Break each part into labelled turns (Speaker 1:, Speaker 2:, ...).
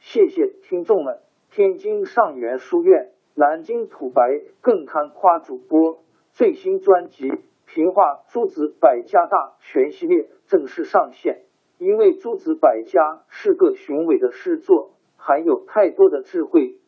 Speaker 1: 谢谢听众们！天津上元书院、南京土白更堪夸主播最新专辑《平话诸子百家大全》系列正式上线。因为诸子百家是个雄伟的诗作，含有太多的智慧，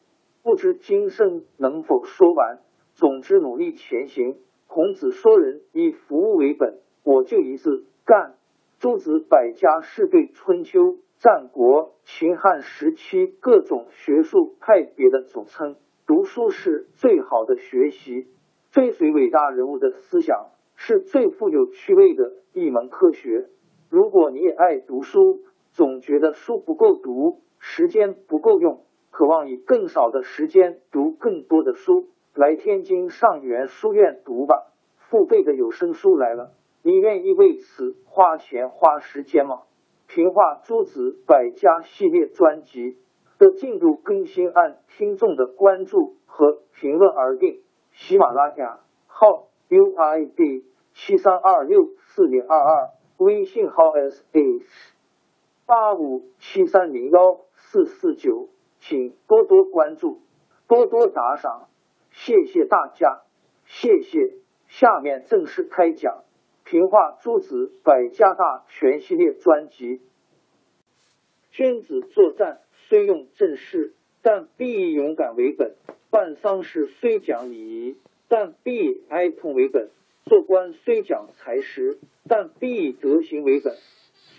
Speaker 1: 不知今生能否说完。总之，努力前行。孔子说人以服务为本，我就一字干。诸子百家是对春秋。战国、秦汉时期各种学术派别的总称。读书是最好的学习，追随伟大人物的思想是最富有趣味的一门科学。如果你也爱读书，总觉得书不够读，时间不够用，渴望以更少的时间读更多的书，来天津上元书院读吧。付费的有声书来了，你愿意为此花钱花时间吗？平话诸子百家系列专辑的进度更新按听众的关注和评论而定。喜马拉雅号 U I D 七三二六四零二二，微信号 S H 八五七三零幺四四九，请多多关注，多多打赏，谢谢大家，谢谢。下面正式开讲。平话诸子百家大全系列专辑。君子作战虽用正事，但必以勇敢为本；办丧事虽讲礼仪，但必以哀痛为本；做官虽讲才识，但必以德行为本。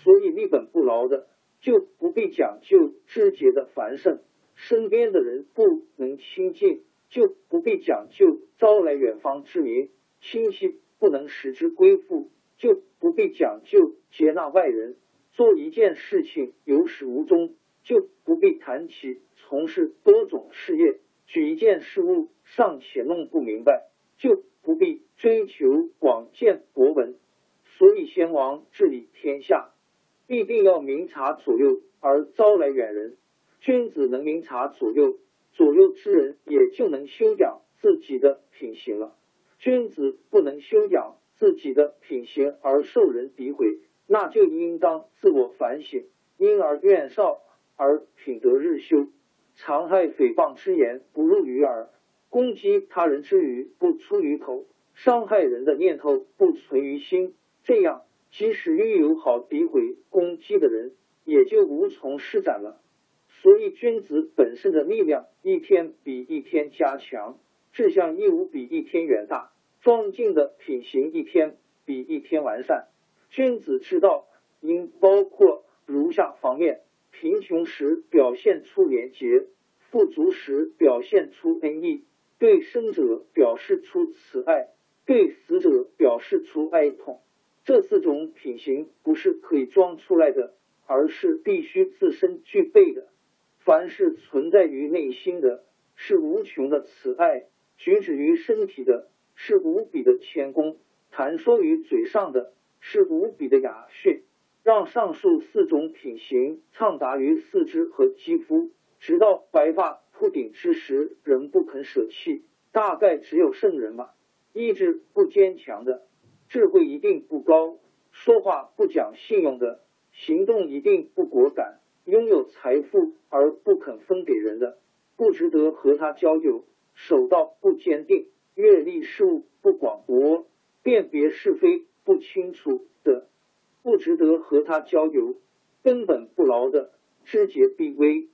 Speaker 1: 所以立本不牢的，就不必讲究枝节的繁盛；身边的人不能亲近，就不必讲究招来远方之民；亲戚。不能使之归附，就不必讲究接纳外人；做一件事情有始无终，就不必谈起从事多种事业；举一件事物尚且弄不明白，就不必追求广见博闻。所以，先王治理天下，必定要明察左右而招来远人。君子能明察左右，左右之人也就能修养自己的品行了。君子不能修养自己的品行而受人诋毁，那就应当自我反省，因而怨少而品德日修。常害诽谤之言不入于耳，攻击他人之语不出于口，伤害人的念头不存于心。这样，即使遇有好诋毁攻击的人，也就无从施展了。所以，君子本身的力量一天比一天加强，志向亦无比一天远大。庄敬的品行一天比一天完善。君子之道应包括如下方面：贫穷时表现出廉洁，富足时表现出恩义，对生者表示出慈爱，对死者表示出哀痛。这四种品行不是可以装出来的，而是必须自身具备的。凡是存在于内心的，是无穷的慈爱；举止于身体的。是无比的谦恭，谈说于嘴上的是无比的雅训，让上述四种品行畅达于四肢和肌肤，直到白发铺顶之时仍不肯舍弃。大概只有圣人吧。意志不坚强的，智慧一定不高；说话不讲信用的，行动一定不果敢；拥有财富而不肯分给人的，不值得和他交友；手道不坚定。阅历事物不广博，辨别是非不清楚的，不值得和他交流；根本不牢的，知节必危；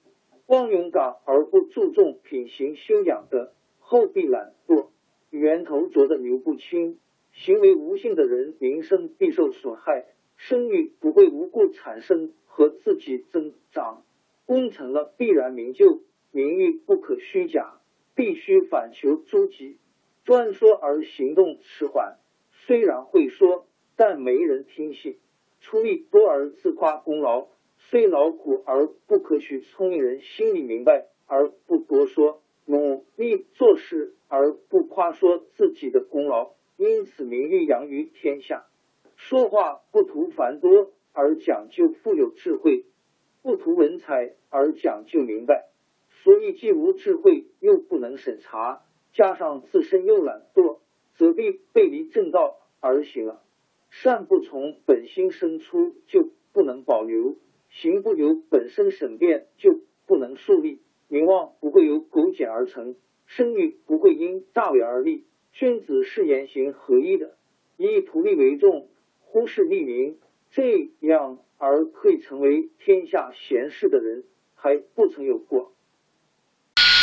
Speaker 1: 光勇敢而不注重品行修养的，后必懒惰；源头浊的流不清，行为无信的人，名声必受损害；声誉不会无故产生和自己增长；功成了必然名就，名誉不可虚假，必须反求诸己。专说而行动迟缓，虽然会说，但没人听信；出力多而自夸功劳，虽劳苦而不可取，聪明人心里明白而不多说，努力做事而不夸说自己的功劳，因此名誉扬于天下。说话不图繁多而讲究富有智慧，不图文采而讲究明白。所以既无智慧又不能审查，加上自身又懒惰，则必背离正道而行了。善不从本心生出，就不能保留。行不由本身审辩，就不能树立名望；不会由苟简而成，声誉不会因大伟而立。君子是言行合一的，以图利为重，忽视利民，这样而可以成为天下贤士的人，还不曾有过。